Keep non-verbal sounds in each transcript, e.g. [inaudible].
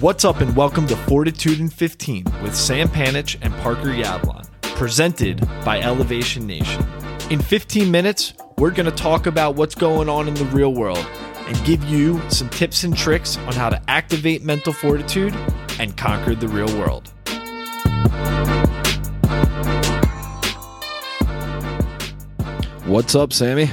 What's up, and welcome to Fortitude in 15 with Sam Panich and Parker Yablon, presented by Elevation Nation. In 15 minutes, we're going to talk about what's going on in the real world and give you some tips and tricks on how to activate mental fortitude and conquer the real world. What's up, Sammy?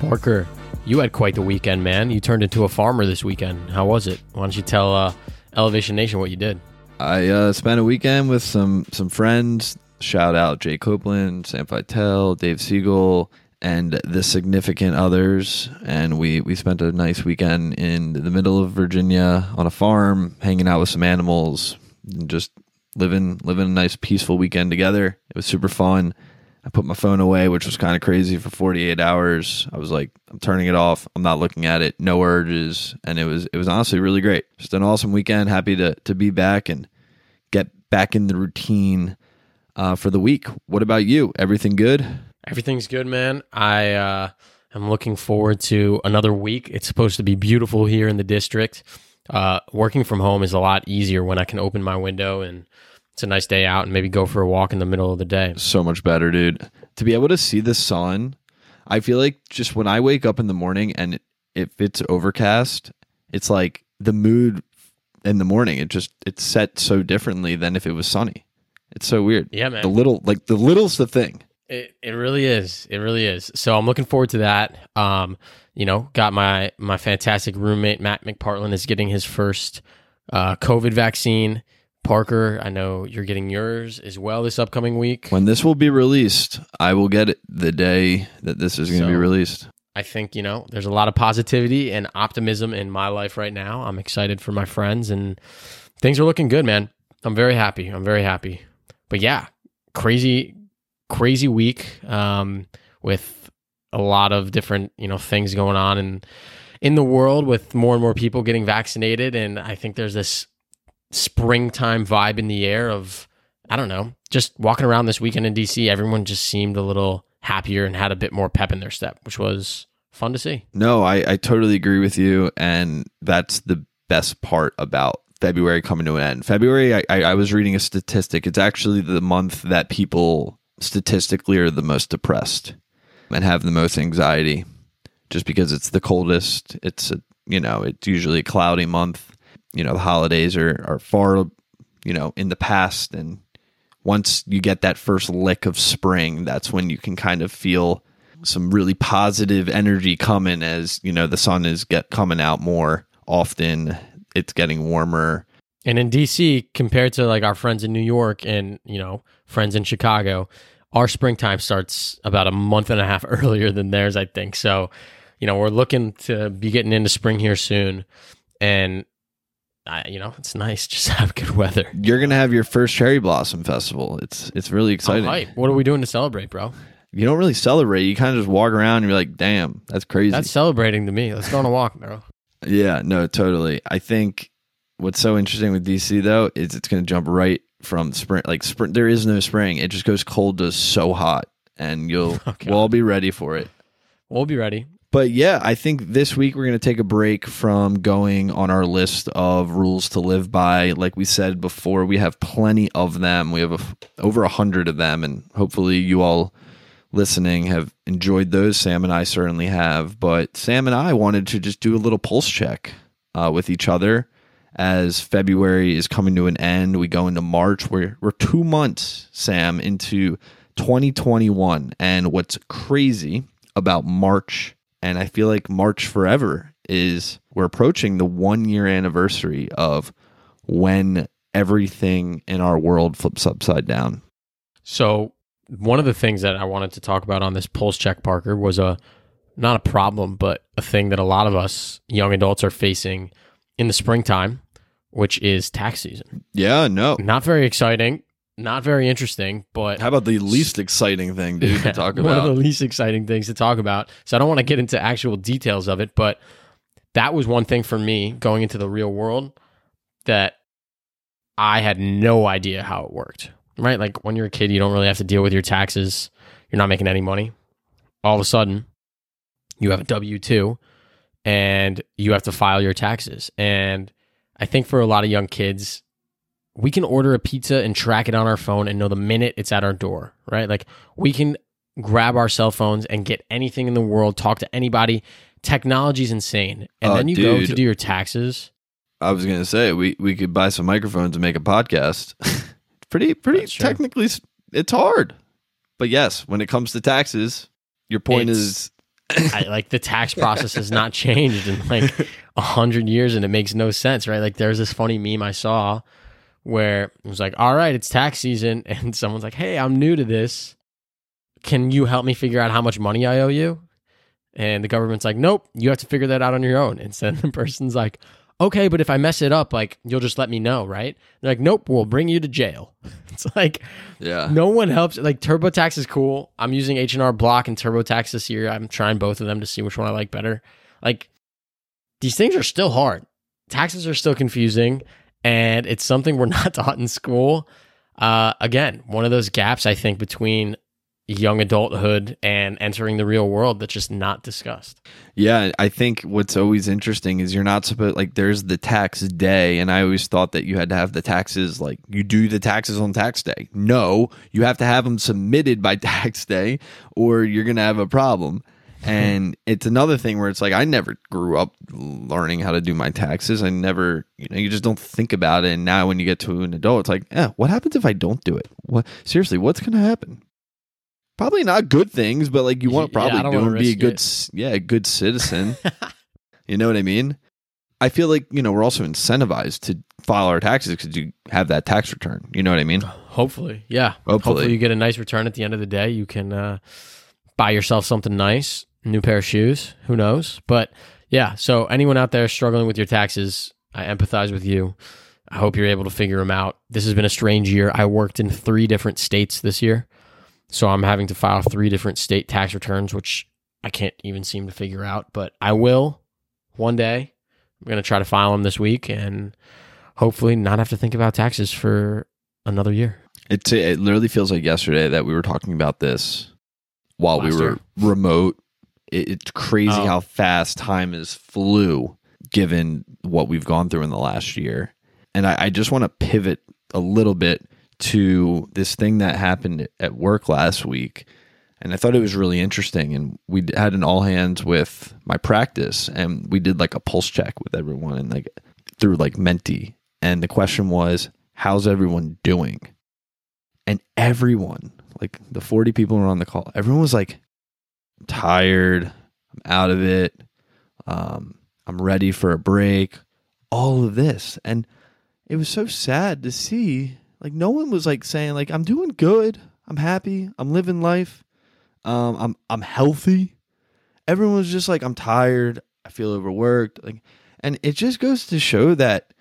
Parker, you had quite the weekend, man. You turned into a farmer this weekend. How was it? Why don't you tell uh, Elevation Nation what you did? I uh, spent a weekend with some some friends. Shout out Jay Copeland, Sam Fitel, Dave Siegel, and the significant others. And we we spent a nice weekend in the middle of Virginia on a farm, hanging out with some animals, and just living living a nice peaceful weekend together. It was super fun. I put my phone away, which was kind of crazy for 48 hours. I was like, I'm turning it off. I'm not looking at it. No urges, and it was it was honestly really great. Just an awesome weekend. Happy to to be back and get back in the routine uh, for the week. What about you? Everything good? Everything's good, man. I uh, am looking forward to another week. It's supposed to be beautiful here in the district. Uh, working from home is a lot easier when I can open my window and it's a nice day out and maybe go for a walk in the middle of the day. So much better, dude. To be able to see the sun, I feel like just when I wake up in the morning and if it's overcast, it's like the mood in the morning. It just it's set so differently than if it was sunny. It's so weird. Yeah, man. The little like the little's the thing. It it really is. It really is. So I'm looking forward to that. Um, you know, got my my fantastic roommate Matt McPartland is getting his first uh, COVID vaccine. Parker, I know you're getting yours as well this upcoming week. When this will be released, I will get it the day that this is going to So- be released. I think, you know, there's a lot of positivity and optimism in my life right now. I'm excited for my friends and things are looking good, man. I'm very happy. I'm very happy. But yeah, crazy, crazy week um, with a lot of different, you know, things going on in in the world with more and more people getting vaccinated. And I think there's this springtime vibe in the air of, I don't know, just walking around this weekend in DC, everyone just seemed a little happier and had a bit more pep in their step, which was fun to see. No, I, I totally agree with you. And that's the best part about February coming to an end. February, I, I, I was reading a statistic. It's actually the month that people statistically are the most depressed and have the most anxiety just because it's the coldest. It's, a, you know, it's usually a cloudy month. You know, the holidays are, are far, you know, in the past. And once you get that first lick of spring, that's when you can kind of feel some really positive energy coming as you know the sun is get coming out more often it's getting warmer And in DC, compared to like our friends in New York and, you know, friends in Chicago, our springtime starts about a month and a half [laughs] earlier than theirs, I think. So, you know, we're looking to be getting into spring here soon. And, I, you know, it's nice [laughs] just to have good weather. you're gonna have your first cherry blossom festival it's it's really exciting. What are we doing to celebrate, bro? you don't really celebrate you kind of just walk around and you're like damn that's crazy That's celebrating to me. Let's go on a walk, bro. yeah no totally i think what's so interesting with dc though is it's gonna jump right from spring like spring there is no spring it just goes cold to so hot and you'll [laughs] oh, Okay. we'll all be ready for it We'll be ready. But yeah, I think this week we're going to take a break from going on our list of rules to live by. Like we said before, we have plenty of them. We have a, over a hundred of them, and hopefully you all listening have enjoyed those. Sam and I certainly have. But Sam and I wanted to just do a little pulse check uh, with each other as February is coming to an end. We go into March. We're we're two months, Sam, into 2021, and what's crazy about March, and I feel like March forever is we're approaching the one year anniversary of when everything in our world flips upside down. So one of the things that I wanted to talk about on this pulse check, Parker, was a not a problem, but a thing that a lot of us young adults are facing in the springtime, which is tax season. Yeah, no. Not very exciting, not very interesting, but How about the least exciting thing, dude, to talk about? one of the least exciting things to talk about. So I don't want to get into actual details of it, but that was one thing for me going into the real world that I had no idea how it worked. Right? Like when you're a kid, you don't really have to deal with your taxes. You're not making any money. All of a sudden, you have a W 2 and you have to file your taxes. And I think for a lot of young kids, we can order a pizza and track it on our phone and know the minute it's at our door, right? Like we can grab our cell phones and get anything in the world, talk to anybody. Technology's insane. And Oh, then you go to do your taxes. I was gonna say we we could buy some microphones and make a podcast. [laughs] pretty pretty That's technically, s- it's hard, but yes, when it comes to taxes, your point It's- is [coughs] I, like the tax process has not changed in like [laughs] a hundred years, and it makes no sense, right? Like there's this funny meme I saw where it was like, "All right, it's tax season," [laughs] and someone's like, "Hey, I'm new to this. Can you help me figure out how much money I owe you?" And the government's like, "Nope, you have to figure that out on your own." And so [laughs] the person's like, "Okay, but if I mess it up, like you'll just let me know, right?" They're like, "Nope, we'll bring you to jail." [laughs] It's like yeah. no one helps. Like TurboTax is cool. I'm using H and R Block and TurboTax this year. I'm trying both of them to see which one I like better. Like these things are still hard. Taxes are still confusing, and it's something we're [laughs] not taught in school. Uh, again, one of those gaps I think between young adulthood and entering the real world that's just not discussed. Yeah, I think what's always interesting is you're not supposed like there's the tax day, and I always thought that you had to have the taxes like you do the taxes on tax day. No, you have to have them submitted by [laughs] tax day, or you're gonna have a problem. And it's another thing where it's like I never grew up learning how to do my taxes. I never, you know, you just don't think about it. And now when you get to an adult, it's like, eh, what happens if I don't do it? What seriously? What's gonna happen? Probably not good things, but like you want to probably don't do and be a good, it. yeah, a good citizen. [laughs] You know what I mean? I feel like, you know, we're also incentivized to file our taxes because you have that tax return. You know what I mean? Hopefully, yeah. Hopefully. you get a nice return at the end of the day. You can uh, buy yourself something nice, new pair of shoes. Who knows? But yeah. So anyone out there struggling with your taxes, I empathize with you. I hope you're able to figure them out. This has been a strange year. I worked in three different states this year, so I'm having to file three different state tax returns, which I can't even seem to figure out. But I will one day. I'm going to try to file them this week and hopefully not have to think about taxes for another year. It, it literally feels like yesterday that we were talking about this while Last we were year. remote. It, it's crazy Oh. how fast time has flew given what we've gone through in the last year. And I, I just want to pivot a little bit to this thing that happened at work last week. And I thought it was really interesting. And we had an all hands with my practice, and we did like a pulse check with everyone, and like through like Menti. And the question was, "How's everyone doing?" And everyone, like the forty people who were on the call, everyone was like, "I'm tired. I'm out of it. Um, I'm ready for a break." All of this, and it was so sad to see. Like no one was like saying like, "I'm doing good. I'm happy. I'm living life." Um, I'm I'm healthy. Everyone was just like, I'm tired. I feel overworked. Like, and it just goes to show that,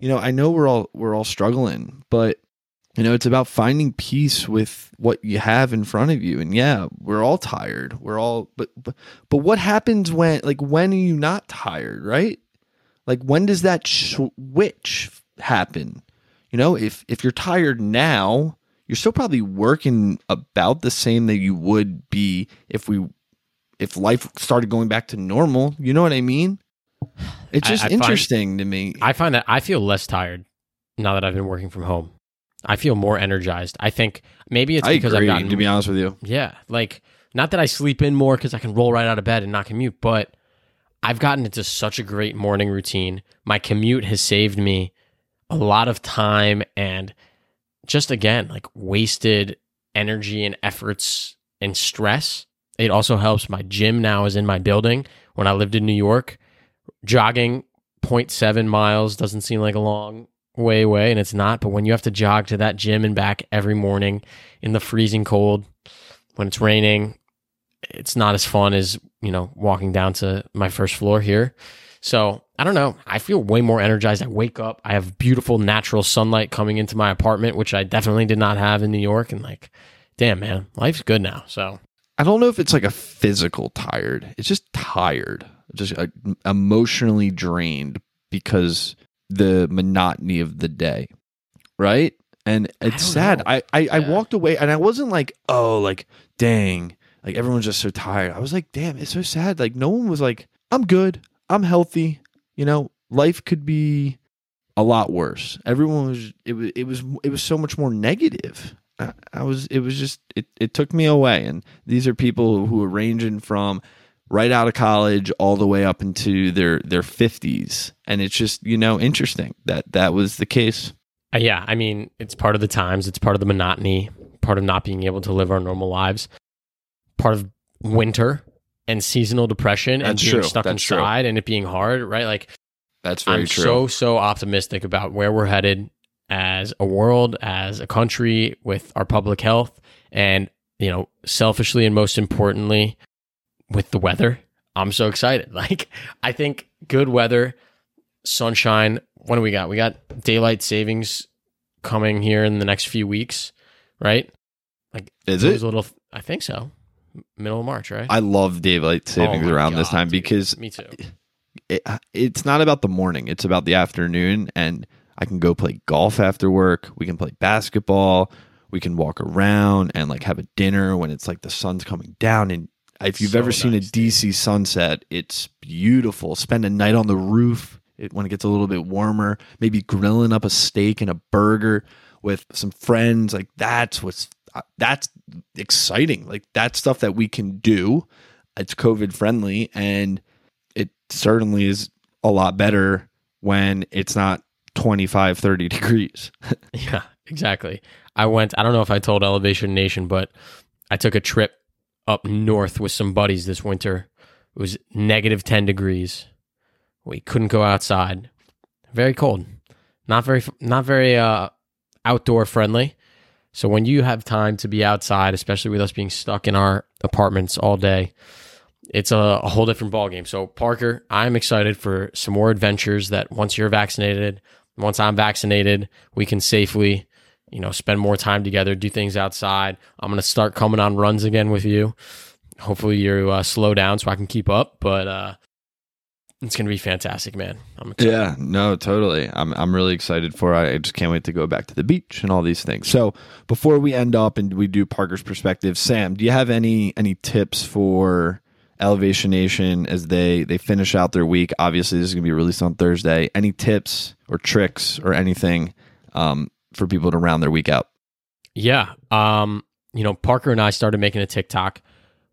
you know, I know we're all we're all struggling, but you know, it's about finding peace with what you have in front of you. And yeah, we're all tired. We're all, but but but what happens when like when are you not tired, right? Like when does that switch happen? You know, if if you're tired now, you're still probably working about the same that you would be if we if life started going back to normal. You know what I mean? It's just I find- interesting to me. I find that I feel less tired now that I've been working from home. I feel more energized. I think maybe it's I because agree. I've gotten to be honest with you, Yeah, like not that I sleep in more because I can roll right out of bed and not commute, but I've gotten into such a great morning routine. My commute has saved me a lot of time and just again, like wasted energy and efforts and stress. It also helps. My gym now is in my building. When I lived in New York, jogging 0.7 miles doesn't seem like a long way away, and it's not. But when you have to jog to that gym and back every morning in the freezing cold, when it's raining, it's not as fun as, you know, walking down to my first floor here. So I don't know. I feel way more energized. I wake up. I have beautiful natural sunlight coming into my apartment, which I definitely did not have in New York. And like, damn, man, life's good now. So I don't know if it's like a physical tired. It's just tired, just emotionally drained because the monotony of the day, right? And it's don't sad. know. I I, I walked away and I wasn't like, oh, like dang, like everyone's just so tired. I was like, damn, it's so sad. Like no one was like, I'm good, I'm healthy. You know, life could be a lot worse. Everyone was it was it was it was so much more negative. I, I was it was just it it took me away. And these are people who are ranging from right out of college all the way up into their their 50s and it's just you know interesting that that was the case Uh, yeah, I mean, it's part of the times, it's part of the monotony, part of not being able to live our normal lives, part of winter and seasonal depression and That's being true. stuck That's true. inside and it being hard, right? Like that's very I'm true so so optimistic about where we're headed as a world, as a country with our public health and, you know, selfishly and most importantly with the weather. I'm so excited. [laughs] Like I think good weather, sunshine, what do we got? We got daylight savings coming here in the next few weeks, right? Like is it little I think so. Middle of March, right? i love daylight oh savings Oh around this time dude. because me too. it, it's not about the morning it's about the afternoon and i can go play golf after work we can play basketball we can walk around and like have a dinner when it's like the sun's coming down and if you've So ever seen nice, a dc sunset it's beautiful. Spend a night on the roof it, when it gets a little bit warmer maybe grilling up a steak and a burger with some friends like that's what's uh, that's exciting. Like that's stuff that we can do. It's covid friendly and it certainly is a lot better when it's not 25 30 [laughs] degrees. Yeah, exactly. I went, I don't know if I told Elevation Nation, but I took a trip up north with some buddies this winter. It was negative 10 degrees. We couldn't go outside. Very cold. Not very not very uh outdoor friendly. So when you have time to be outside, especially with us being stuck in our apartments all day, it's a, a whole different ballgame. So Parker, I'm excited for some more adventures that once you're vaccinated, once I'm vaccinated, we can safely, you know, spend more time together, do things outside. I'm going to start coming on runs again with you. Hopefully you uh, slow down so I can keep up, but uh, it's going to be fantastic, man. I'm excited. yeah no totally i'm i'm really excited for it. i just can't wait to go back to the beach and all these things so before we end up and we do parker's perspective sam do you have any any tips for elevation nation as they they finish out their week obviously this is going to be released on thursday any tips or tricks or anything um, for people to round their week out Yeah. Um, you know, Parker and I started making a TikTok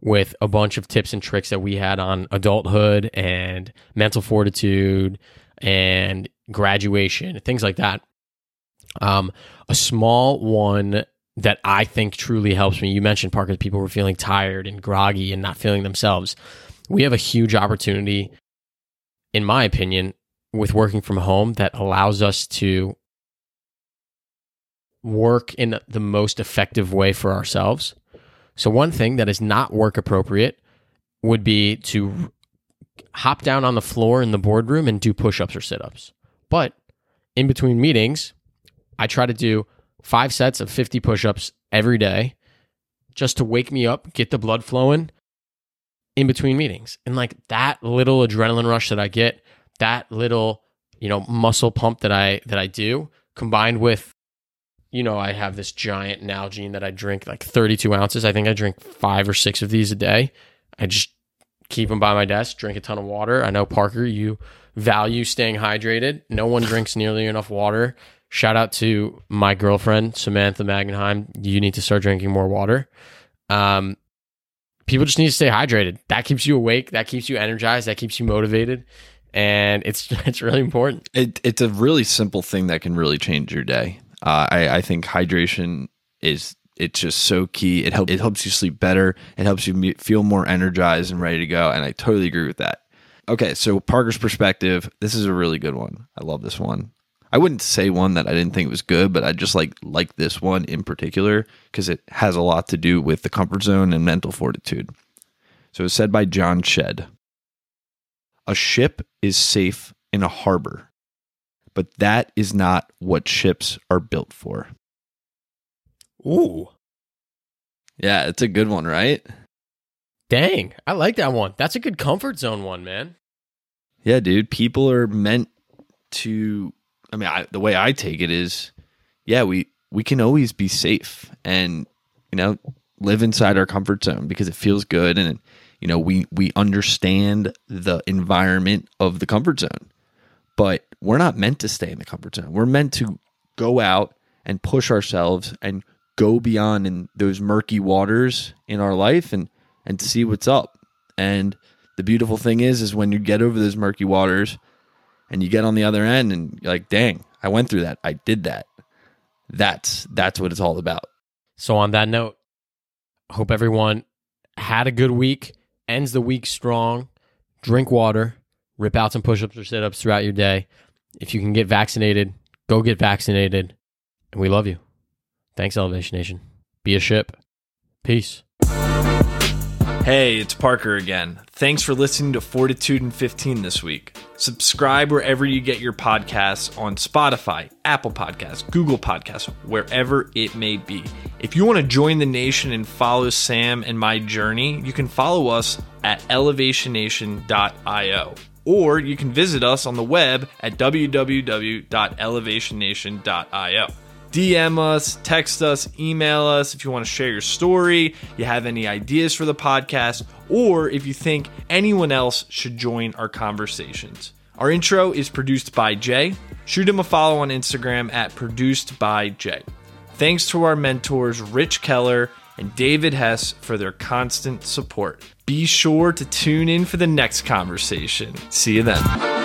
with a bunch of tips and tricks that we had on adulthood and mental fortitude and graduation, things like that. Um, a small one that I think truly helps me. You mentioned Parker, people were feeling tired and groggy and not feeling themselves. We have a huge opportunity, in my opinion, with working from home that allows us to work in the most effective way for ourselves. So, one thing that is not work appropriate would be to hop down on the floor in the boardroom and do push ups or sit ups. But in between meetings, I try to do five sets of 50 push ups every day just to wake me up, get the blood flowing in between meetings. And like that little adrenaline rush that I get, that little, you know, muscle pump that I that I do combined with you know, I have this giant Nalgene that I drink like 32 ounces. I think I drink five or six of these a day. I just keep them by my desk, drink a ton of water. I know, Parker, you value staying hydrated. No one drinks nearly enough water. Shout out to my girlfriend, Samantha Magenheim. You need to start drinking more water. Um, people just need to stay hydrated. That keeps you awake. That keeps you energized. That keeps you motivated. And it's [laughs] it's really important. It, it's a really simple thing that can really change your day. Uh, I, I think hydration is it's just so key. It helps it helps you sleep better. It helps you feel more energized and ready to go. And I totally agree with that. Okay, so Parker's perspective. This is a really good one. I love this one. I wouldn't say one that I didn't think was good, but I just like like this one in particular because it has a lot to do with the comfort zone and mental fortitude. So it's said by John Shedd. A ship is safe in a harbor, but that is not what ships are built for. Ooh. Yeah, it's a good one, right? Dang, I like that one. That's a good comfort zone one, man. Yeah, dude. People are meant to. I mean, I, the way I take it is, yeah, we we can always be safe and you know live inside our comfort zone because it feels good and you know we we understand the environment of the comfort zone. But we're not meant to stay in the comfort zone. We're meant to go out and push ourselves and go beyond in those murky waters in our life and and see what's up. And the beautiful thing is is when you get over those murky waters and you get on the other end and you're like, dang, I went through that. I did that. That's that's what it's all about. So on that note, hope everyone had a good week, ends the week strong. Drink water, rip out some push-ups or sit-ups throughout your day. If you can get vaccinated, go get vaccinated. And we love you. Thanks, Elevation Nation. Be a ship. Peace. Hey, it's Parker again. Thanks for listening to Fortitude in 15 this week. Subscribe wherever you get your podcasts on Spotify, Apple Podcasts, Google Podcasts, wherever it may be. If you want to join the nation and follow Sam and my journey, you can follow us at elevationnation.io or you can visit us on the web at www.elevationnation.io. DM us, text us, email us if you want to share your story, you have any ideas for the podcast, or if you think anyone else should join our conversations. Our intro is produced by Jay. Shoot him a follow on Instagram at produced by Jay. Thanks to our mentors, Rich Keller and David Hess, for their constant support. Be sure to tune in for the next conversation. See you then.